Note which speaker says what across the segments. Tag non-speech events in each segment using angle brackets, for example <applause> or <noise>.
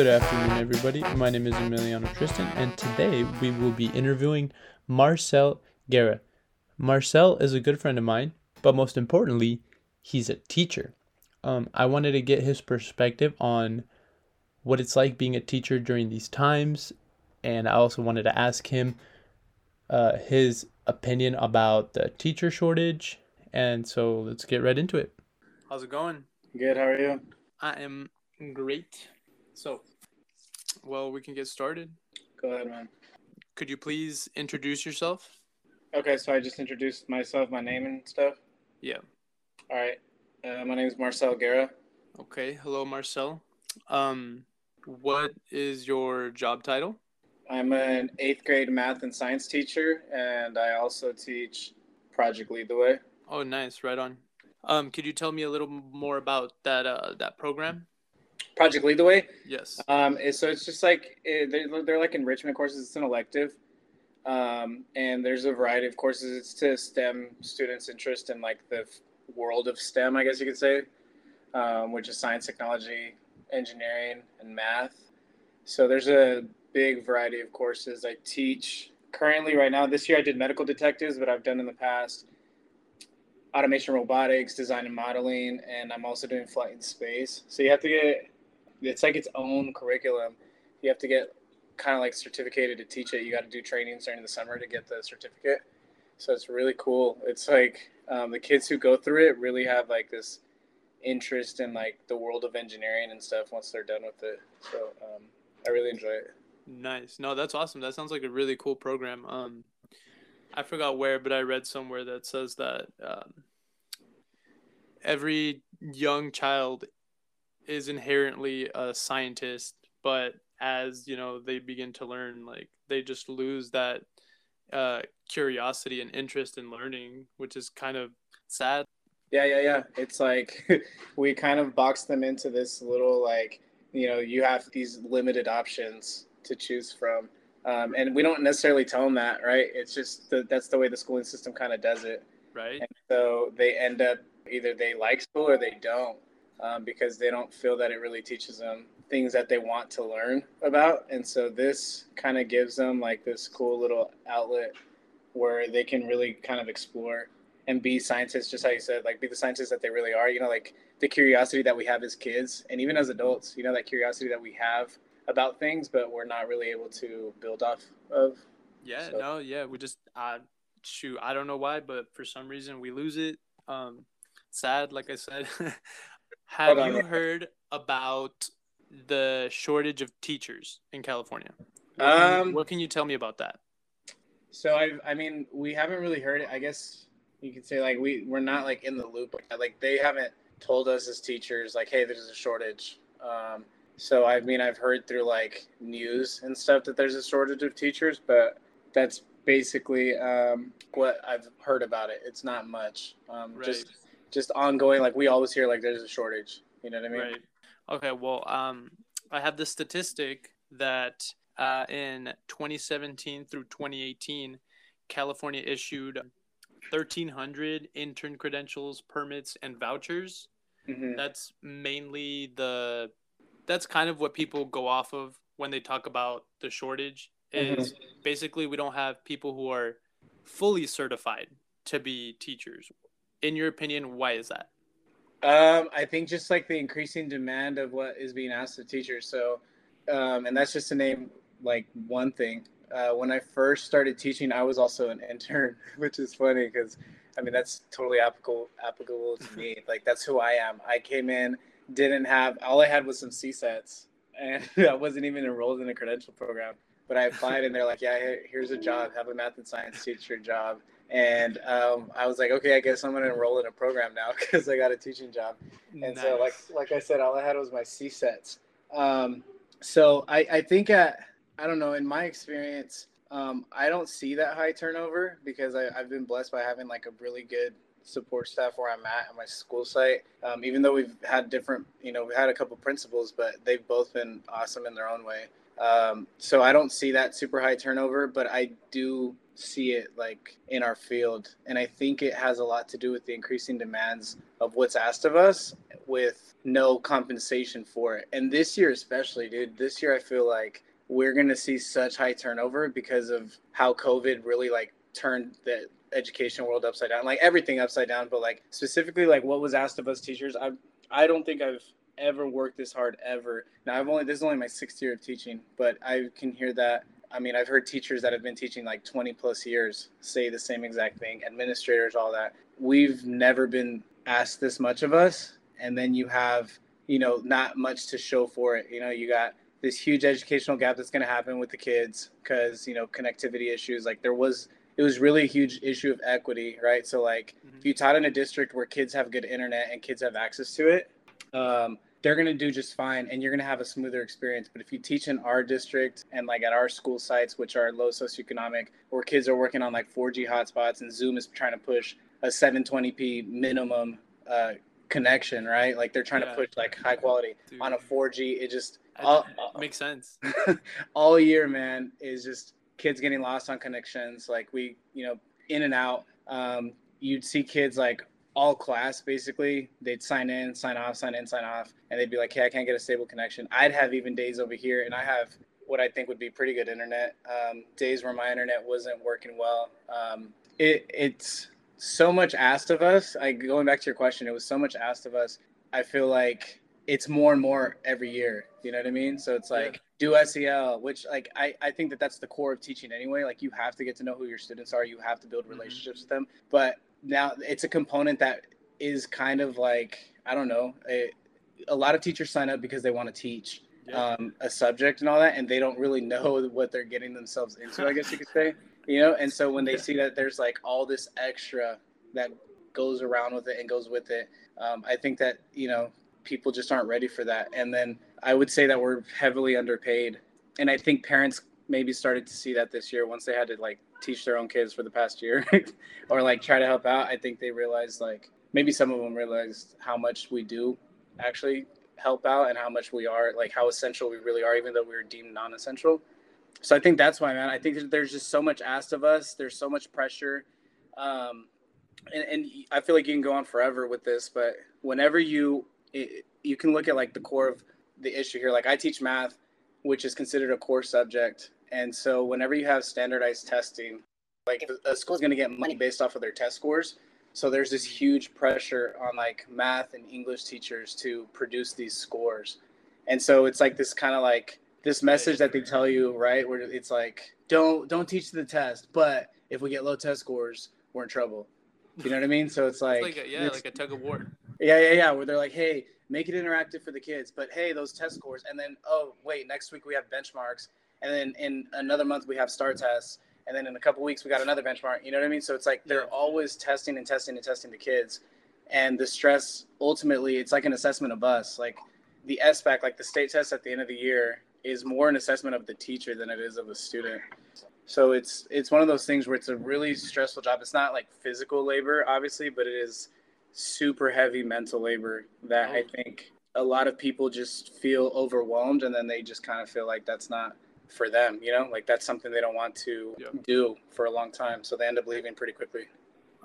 Speaker 1: Good afternoon, everybody. My name is Emiliano Tristan, and today we will be interviewing Marcel Guerra. Marcel is a good friend of mine, but most importantly, he's a teacher. Um, I wanted to get his perspective on what it's like being a teacher during these times, and I also wanted to ask him uh, his opinion about the teacher shortage. And so let's get right into it. How's it going?
Speaker 2: Good. How are you?
Speaker 1: I am great. So, well, we can get started.
Speaker 2: Go ahead, man.
Speaker 1: Could you please introduce yourself?
Speaker 2: Okay, so I just introduced myself, my name and stuff.
Speaker 1: Yeah.
Speaker 2: All right. Uh, my name is Marcel Guerra.
Speaker 1: Okay. Hello, Marcel. Um, what is your job title?
Speaker 2: I'm an eighth grade math and science teacher, and I also teach Project Lead the Way.
Speaker 1: Oh, nice. Right on. Um, could you tell me a little more about that uh, that program?
Speaker 2: Project Lead the Way.
Speaker 1: Yes.
Speaker 2: Um, so it's just like they're, they're like enrichment courses. It's an elective, um, and there's a variety of courses. It's to STEM students' interest in like the world of STEM, I guess you could say, um, which is science, technology, engineering, and math. So there's a big variety of courses. I teach currently right now. This year I did medical detectives, but I've done in the past automation robotics, design and modeling, and I'm also doing flight in space. So you have to get it's like its own curriculum. You have to get kind of like certificated to teach it. You got to do trainings during the summer to get the certificate. So it's really cool. It's like um, the kids who go through it really have like this interest in like the world of engineering and stuff once they're done with it. So um, I really enjoy it.
Speaker 1: Nice. No, that's awesome. That sounds like a really cool program. Um, I forgot where, but I read somewhere that says that um, every young child is inherently a scientist, but as you know, they begin to learn, like they just lose that uh, curiosity and interest in learning, which is kind of sad.
Speaker 2: Yeah, yeah, yeah. It's like <laughs> we kind of box them into this little like you know you have these limited options to choose from um, and we don't necessarily tell them that, right? It's just the, that's the way the schooling system kind of does it.
Speaker 1: Right.
Speaker 2: And so they end up either they like school or they don't um, because they don't feel that it really teaches them things that they want to learn about. And so this kind of gives them like this cool little outlet where they can really kind of explore and be scientists, just how you said, like be the scientists that they really are. You know, like the curiosity that we have as kids and even as adults, you know, that curiosity that we have about things, but we're not really able to build off of.
Speaker 1: Yeah, so. no, yeah, we just uh, shoot. I don't know why, but for some reason we lose it. Um, sad, like I said. <laughs> Have you heard about the shortage of teachers in California? What can, um, you, what can you tell me about that?
Speaker 2: So I, I mean, we haven't really heard it. I guess you could say like we we're not like in the loop. Like they haven't told us as teachers like, hey, there's a shortage. Um, so I mean, I've heard through like news and stuff that there's a shortage of teachers, but that's basically um, what I've heard about it. It's not much. Um, right. Just just ongoing. Like we always hear, like there's a shortage. You know what I mean?
Speaker 1: Right. Okay. Well, um, I have the statistic that uh, in 2017 through 2018, California issued 1,300 intern credentials, permits, and vouchers. Mm-hmm. That's mainly the that's kind of what people go off of when they talk about the shortage is mm-hmm. basically we don't have people who are fully certified to be teachers. In your opinion, why is that?
Speaker 2: Um, I think just like the increasing demand of what is being asked of teachers. So, um, and that's just to name like one thing. Uh, when I first started teaching, I was also an intern, <laughs> which is funny because I mean that's totally applicable applicable to me. <laughs> like that's who I am. I came in didn't have all I had was some CSETs, and <laughs> I wasn't even enrolled in a credential program. But I applied, and they're like, "Yeah, here's a job. Have a math and science teacher job." And um, I was like, "Okay, I guess I'm gonna enroll in a program now <laughs> because I got a teaching job." And nice. so, like like I said, all I had was my CSETs. Um, so I I think at I don't know in my experience. Um, I don't see that high turnover because I, I've been blessed by having like a really good support staff where I'm at at my school site. Um, even though we've had different, you know, we had a couple principals, but they've both been awesome in their own way. Um, so I don't see that super high turnover, but I do see it like in our field. And I think it has a lot to do with the increasing demands of what's asked of us with no compensation for it. And this year, especially, dude, this year I feel like we're going to see such high turnover because of how COVID really like turned the education world upside down, like everything upside down, but like specifically like what was asked of us teachers. I I don't think I've ever worked this hard ever. Now I've only this is only my sixth year of teaching, but I can hear that. I mean, I've heard teachers that have been teaching like 20 plus years say the same exact thing, administrators, all that. We've never been asked this much of us. And then you have, you know, not much to show for it. You know, you got this huge educational gap that's going to happen with the kids because, you know, connectivity issues. Like there was, it was really a huge issue of equity, right? So, like, mm-hmm. if you taught in a district where kids have good internet and kids have access to it, um, they're going to do just fine and you're going to have a smoother experience. But if you teach in our district and like at our school sites, which are low socioeconomic, where kids are working on like 4G hotspots and Zoom is trying to push a 720p minimum uh, connection, right? Like they're trying yeah. to push like high quality Dude. on a 4G. It just
Speaker 1: all, <laughs> makes sense. <laughs>
Speaker 2: all year, man, is just kids getting lost on connections. Like we, you know, in and out. Um, you'd see kids like all class basically. They'd sign in sign off sign in sign off and they'd be like hey i can't get a stable connection. I'd have even days over here and i have what i think would be pretty good internet. Um, days where my internet wasn't working well. Um, it, it's so much asked of us. I, going back to your question it was so much asked of us. I feel like it's more and more every year. You know what i mean? So it's like yeah. do SEL which like I, I think that that's the core of teaching anyway. Like you have to get to know who your students are. You have to build mm-hmm. relationships mm-hmm. with them. But now it's a component that is kind of like I don't know. A, a lot of teachers sign up because they want to teach yeah. um, a subject and all that, and they don't really know <laughs> what they're getting themselves into. I guess you could say, you know. And so when they see that there's like all this extra that goes around with it and goes with it, um, I think that you know people just aren't ready for that. And then I would say that we're heavily underpaid, and I think parents maybe started to see that this year once they had to like teach their own kids for the past year <laughs> or like try to help out i think they realized like maybe some of them realized how much we do actually help out and how much we are like how essential we really are even though we are deemed non-essential. So i think that's why man i think there's just so much asked of us. There's so much pressure. Um, and, and i feel like you can go on forever with this but whenever you it, you can look at like the core of the issue here. Like i teach math which is considered a core subject and so whenever you have standardized testing, like a school is going to get money based off of their test scores. So there's this huge pressure on like math and English teachers to produce these scores. And so it's like this kind of like this message that they tell you, right? Where it's like, don't don't teach the test, but if we get low test scores, we're in trouble. You know what I mean? So it's <laughs> like,
Speaker 1: it's like a, yeah, like a tug of war.
Speaker 2: Yeah, yeah, yeah. Where they're like, hey, make it interactive for the kids, but hey, those test scores, and then oh wait, next week we have benchmarks, and then in another month we have STAR tests and then in a couple weeks we got another benchmark you know what i mean? So it's like they're always testing and testing and testing the kids and the stress ultimately it's like an assessment of us like the SBAC, like the state test at the end of the year is more an assessment of the teacher than it is of the student. So it's it's one of those things where it's a really stressful job. It's not like physical labor obviously but it is super heavy mental labor that i think a lot of people just feel overwhelmed and then they just kind of feel like that's not for them you know? Like that's something they don't want to do for a long time so they end up leaving pretty quickly.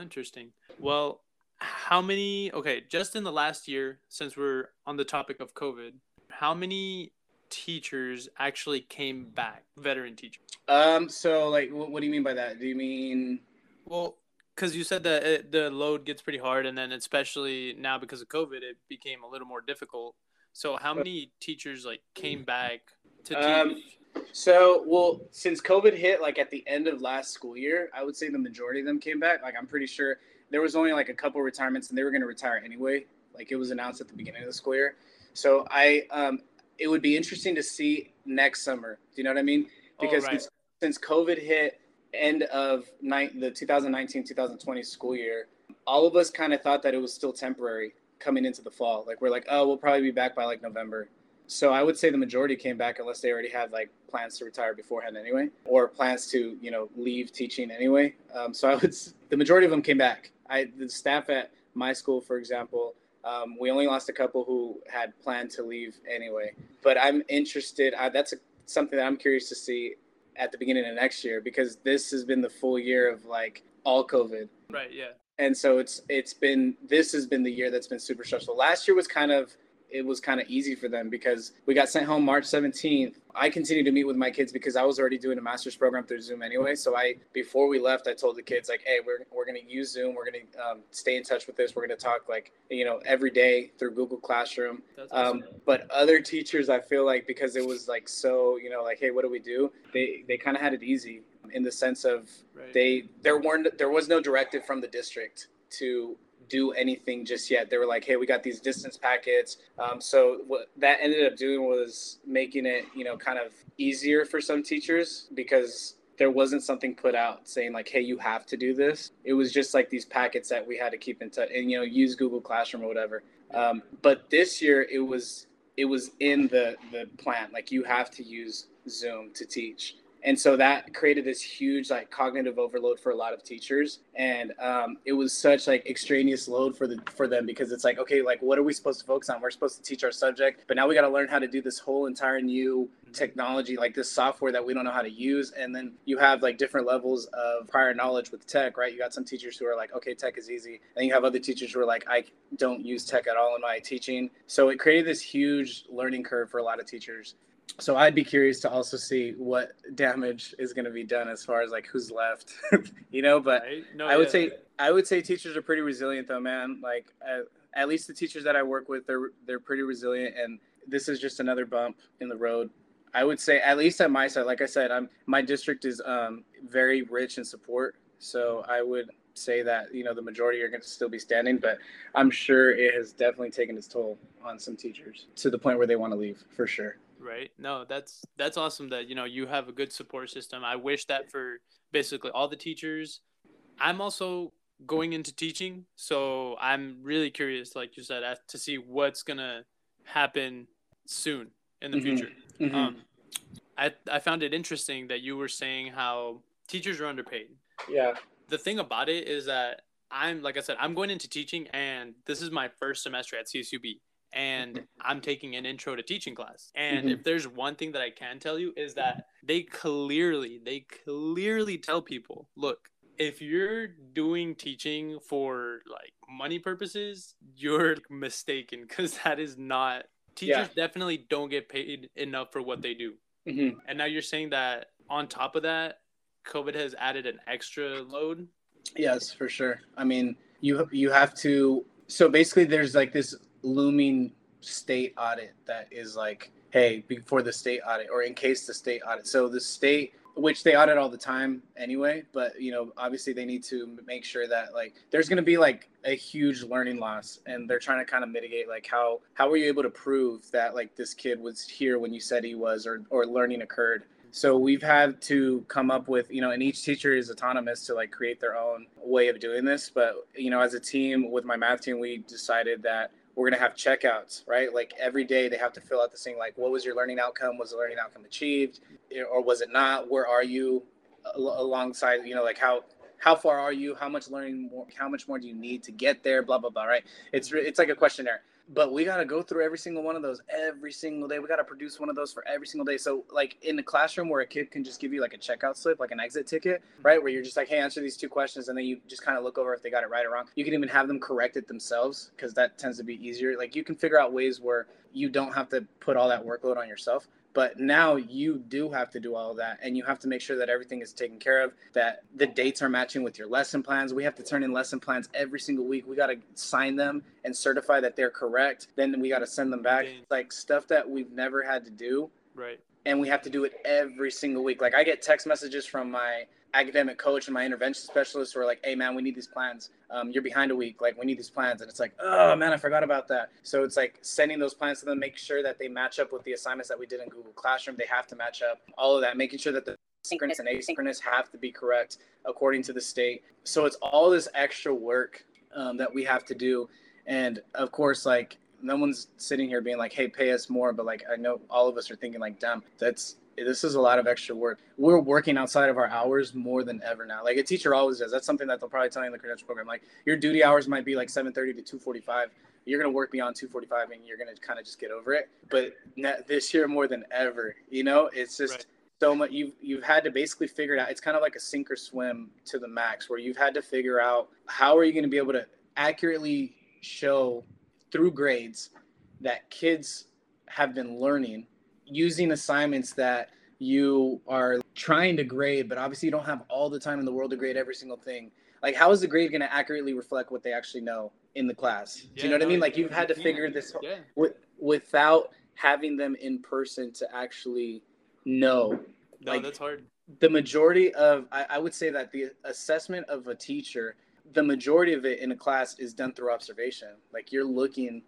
Speaker 1: Interesting. Well how many okay just in the last year since we're on the topic of covid how many teachers actually came back veteran teachers?
Speaker 2: Um so like what, what do you mean by that? Do you mean
Speaker 1: well because you said that it, the load gets pretty hard and then especially now because of covid it became a little more difficult. So how many teachers like came back to teach? um,
Speaker 2: so, well, since COVID hit like at the end of last school year, I would say the majority of them came back. Like, I'm pretty sure there was only like a couple retirements and they were going to retire anyway. Like, it was announced at the beginning of the school year. So, I, um, it would be interesting to see next summer. Do you know what I mean? Because oh, right. since, since COVID hit end of night, the 2019 2020 school year, all of us kind of thought that it was still temporary coming into the fall. Like, we're like, oh, we'll probably be back by like November. So I would say the majority came back unless they already had like plans to retire beforehand anyway, or plans to you know leave teaching anyway. Um, so I would the majority of them came back. I the staff at my school, for example, um, we only lost a couple who had planned to leave anyway. But I'm interested. I, that's a, something that I'm curious to see at the beginning of next year because this has been the full year of like all COVID.
Speaker 1: Right. Yeah.
Speaker 2: And so it's it's been this has been the year that's been super stressful. Last year was kind of it was kind of easy for them because we got sent home March 17th. I continued to meet with my kids because I was already doing a master's program through Zoom anyway. So I, before we left, I told the kids like, "Hey, we're we're gonna use Zoom. We're gonna um, stay in touch with this. We're gonna talk like you know every day through Google Classroom." Awesome. Um, but other teachers, I feel like because it was like so, you know, like, "Hey, what do we do?" They they kind of had it easy in the sense of right. they there weren't there was no directive from the district to do anything just yet. They were like, "Hey, we got these distance packets." Um, so what that ended up doing was making it, you know, kind of easier for some teachers because there wasn't something put out saying like, "Hey, you have to do this." It was just like these packets that we had to keep in touch and you know use Google Classroom or whatever. Um, but this year it was it was in the the plan like you have to use Zoom to teach and so that created this huge like cognitive overload for a lot of teachers. And um, it was such like extraneous load for the for them because it's like okay like what are we supposed to focus on? We're supposed to teach our subject but now we got to learn how to do this whole entire new technology like this software that we don't know how to use. And then you have like different levels of prior knowledge with tech right? You got some teachers who are like okay tech is easy. And you have other teachers who are like i don't use tech at all in my teaching. So it created this huge learning curve for a lot of teachers so I'd be curious to also see what damage is going to be done as far as like who's left, <laughs> you know. But right? no, I would yeah. say I would say teachers are pretty resilient though, man. Like uh, at least the teachers that I work with, they're they're pretty resilient, and this is just another bump in the road. I would say at least at my side, like I said, I'm my district is um, very rich in support, so I would say that you know the majority are going to still be standing, but I'm sure it has definitely taken its toll on some teachers to the point where they want to leave for sure
Speaker 1: right? No that's that's awesome that you know you have a good support system. I wish that for basically all the teachers. I'm also going into teaching so i'm really curious like you said to see what's gonna happen soon in the mm-hmm. future. Mm-hmm. um I, I found it interesting that you were saying how teachers are underpaid.
Speaker 2: Yeah.
Speaker 1: The thing about it is that i'm like i said i'm going into teaching and this is my first semester at CSUB and. I'm taking an intro to teaching class. And mm-hmm. if there's one thing that I can tell you is that they clearly, they clearly tell people, look, if you're doing teaching for like money purposes, you're mistaken because that is not teachers yeah. definitely don't get paid enough for what they do. Mm-hmm. And now you're saying that on top of that, COVID has added an extra load.
Speaker 2: Yes, for sure. I mean, you you have to. So basically, there's like this looming state audit that is like, hey, before the state audit or in case the state audit. So the state, which they audit all the time anyway, but you know, obviously they need to make sure that like there's going to be like a huge learning loss, and they're trying to kind of mitigate like how how were you able to prove that like this kid was here when you said he was, or or learning occurred. So we've had to come up with, you know, and each teacher is autonomous to like create their own way of doing this. But, you know, as a team with my math team, we decided that we're going to have checkouts, right? Like every day they have to fill out the thing, like, what was your learning outcome? Was the learning outcome achieved or was it not? Where are you alongside, you know, like how, how far are you? How much learning more, how much more do you need to get there? Blah, blah, blah, right? It's, it's like a questionnaire but we got to go through every single one of those every single day. We got to produce one of those for every single day. So, like in the classroom where a kid can just give you like a checkout slip, like an exit ticket, mm-hmm. right? Where you're just like, hey, answer these two questions. And then you just kind of look over if they got it right or wrong. You can even have them correct it themselves because that tends to be easier. Like, you can figure out ways where you don't have to put all that workload on yourself. But now you do have to do all of that, and you have to make sure that everything is taken care of, that the dates are matching with your lesson plans. We have to turn in lesson plans every single week. We got to sign them and certify that they're correct. Then we got to send them back. Like stuff that we've never had to do.
Speaker 1: Right.
Speaker 2: And we have to do it every single week. Like I get text messages from my academic coach and my intervention specialist who are like, "Hey, man, we need these plans. Um, you're behind a week. Like, we need these plans." And it's like, "Oh man, I forgot about that." So it's like sending those plans to them, make sure that they match up with the assignments that we did in Google Classroom. They have to match up. All of that, making sure that the synchronous and asynchronous have to be correct according to the state. So it's all this extra work um, that we have to do, and of course, like no one's sitting here being like, "Hey, pay us more," but like I know all of us are thinking like, "Damn, that's this is a lot of extra work. We're working outside of our hours more than ever now. Like a teacher always does. That's something that they'll probably tell you in the credential program. Like your duty hours might be like 7:30 to 2:45. You're gonna work beyond 2:45, and you're gonna kind of just get over it. But this year more than ever, you know, it's just. Right so much you've you've had to basically figure it out it's kind of like a sink or swim to the max where you've had to figure out how are you going to be able to accurately show through grades that kids have been learning using assignments that you are trying to grade, but obviously you don't have all the time in the world to grade every single thing. Like, how is the grade going to accurately reflect what they actually know in the class? Do you know what no, I mean? Like, you've had to figure this yeah. with, without having them in person to actually know.
Speaker 1: No, like, that's hard.
Speaker 2: The majority of, I, I would say that the assessment of a teacher, the majority of it in a class is done through observation. Like, you're looking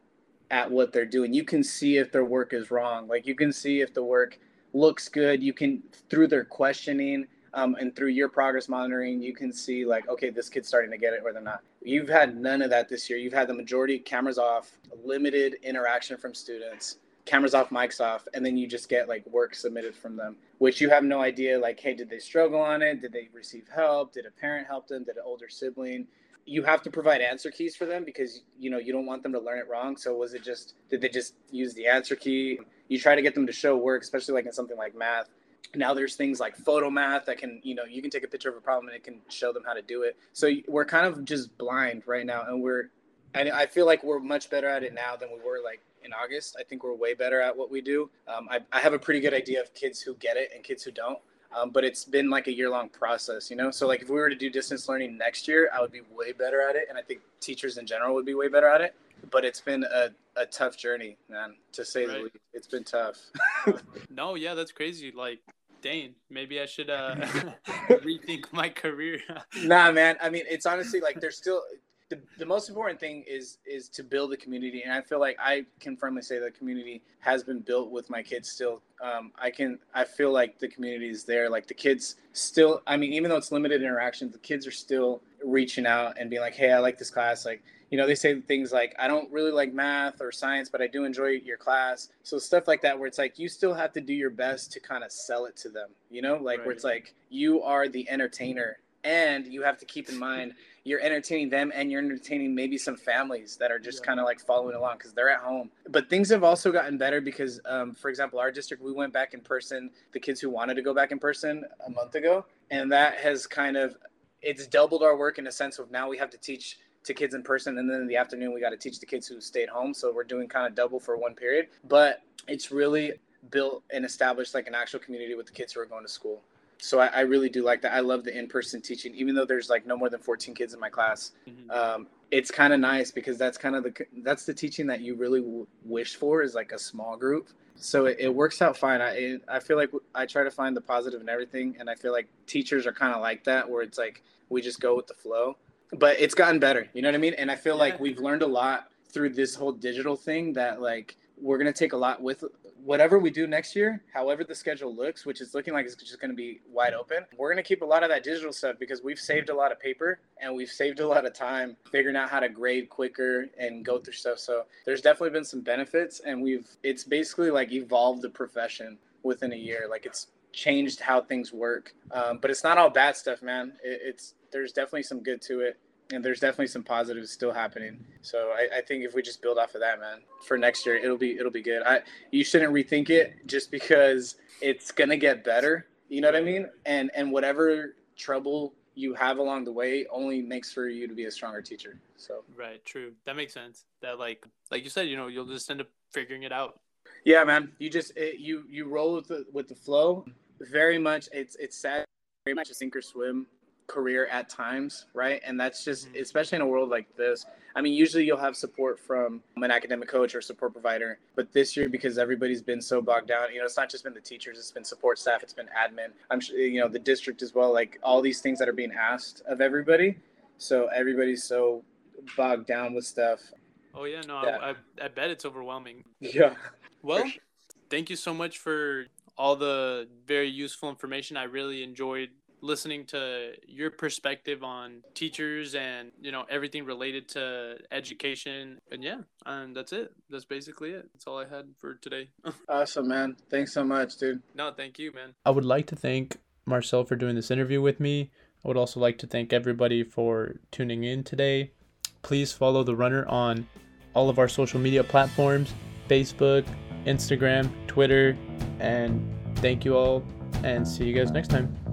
Speaker 2: at what they're doing. You can see if their work is wrong. Like you can see if the work looks good. You can through their questioning um, and through your progress monitoring, you can see like, okay, this kid's starting to get it or they're not. You've had none of that this year. You've had the majority of cameras off, limited interaction from students, cameras off, mics off, and then you just get like work submitted from them, which you have no idea. Like, hey, did they struggle on it? Did they receive help? Did a parent help them? Did an older sibling? You have to provide answer keys for them because you know you don't want them to learn it wrong. So was it just did they just use the answer key? You try to get them to show work, especially like in something like math. Now there's things like Photomath that can you know you can take a picture of a problem and it can show them how to do it. So we're kind of just blind right now, and we're and I feel like we're much better at it now than we were like in August. I think we're way better at what we do. Um, I, I have a pretty good idea of kids who get it and kids who don't. Um, but it's been like a year long process, you know. So like if we were to do distance learning next year, I would be way better at it, and I think teachers in general would be way better at it. But it's been a, a tough journey, man, to say right. the least. It's been tough. <laughs>
Speaker 1: no, yeah, that's crazy. Like, Dane, maybe I should uh, <laughs> <laughs> rethink my career.
Speaker 2: nah, man. I mean, it's honestly like there's still the, the most important thing is is to build a community. And i feel like i can firmly say the community has been built with my kids still. Um, i can i feel like the community is there. Like the kids still i mean even though it's limited interactions the kids are still reaching out and being like hey i like this class. Like you know they say things like i don't really like math or science but i do enjoy your class. So stuff like that where it's like you still have to do your best to kind of sell it to them you know? Like right. where it's like you are the entertainer and you have to keep in mind you're entertaining them and you're entertaining maybe some families that are just yeah. kind of like following along because they're at home. But things have also gotten better because um, for example our district we went back in person the kids who wanted to go back in person a month ago and that has kind of it's doubled our work in a sense of now we have to teach to kids in person and then in the afternoon we got to teach the kids who stayed home so we're doing kind of double for one period. But it's really built and established like an actual community with the kids who are going to school so I, I, really do like that. I love the in-person teaching, even though there's like no more than 14 kids in my class. Mm-hmm. Um, it's kind of nice because that's kind of the that's the teaching that you really w- wish for is like a small group. So it, it works out fine. I it, I feel like I try to find the positive in everything, and I feel like teachers are kind of like that, where it's like we just go with the flow. But it's gotten better, you know what I mean? And I feel yeah. like we've learned a lot through this whole digital thing that like we're gonna take a lot with whatever we do next year, however the schedule looks, which is looking like it's just going to be wide open, we're going to keep a lot of that digital stuff because we've saved a lot of paper and we've saved a lot of time figuring out how to grade quicker and go through stuff. So there's definitely been some benefits, and we've it's basically like evolved the profession within a year. Like it's changed how things work, um, but it's not all bad stuff, man. It, it's there's definitely some good to it and there's definitely some positives still happening. So I, I, think if we just build off of that, man, for next year it'll be it'll be good. I you shouldn't rethink it just because it's gonna get better. You know what I mean? And and whatever trouble you have along the way only makes for you to be a stronger teacher. So
Speaker 1: right, true. That makes sense. That like like you said, you know, you'll just end up figuring it out.
Speaker 2: Yeah, man. You just it, you you roll with the with the flow. Very much. It's it's sad. Very much a sink or swim career at times, right? And that's just, mm-hmm. especially in a world like this. I mean, usually you'll have support from an academic coach or support provider, but this year, because everybody's been so bogged down, you know, it's not just been the teachers, it's been support staff, it's been admin. I'm sure, you know, the district as well, like all these things that are being asked of everybody. So everybody's so bogged down with stuff.
Speaker 1: Oh, yeah, no, I, I, I bet it's overwhelming.
Speaker 2: Yeah.
Speaker 1: Well, sure. thank you so much for all the very useful information. I really enjoyed
Speaker 3: listening to your perspective on teachers and you know everything related to education. And yeah, and that's it. That's basically it. That's all I had for today. <laughs>
Speaker 2: awesome, man. Thanks so much, dude.
Speaker 3: No, thank you, man.
Speaker 1: I would like to thank Marcel for doing this interview with me. I would also like to thank everybody for tuning in today. Please follow The Runner on all of our social media platforms Facebook, Instagram, Twitter, and thank you all and see you guys next time.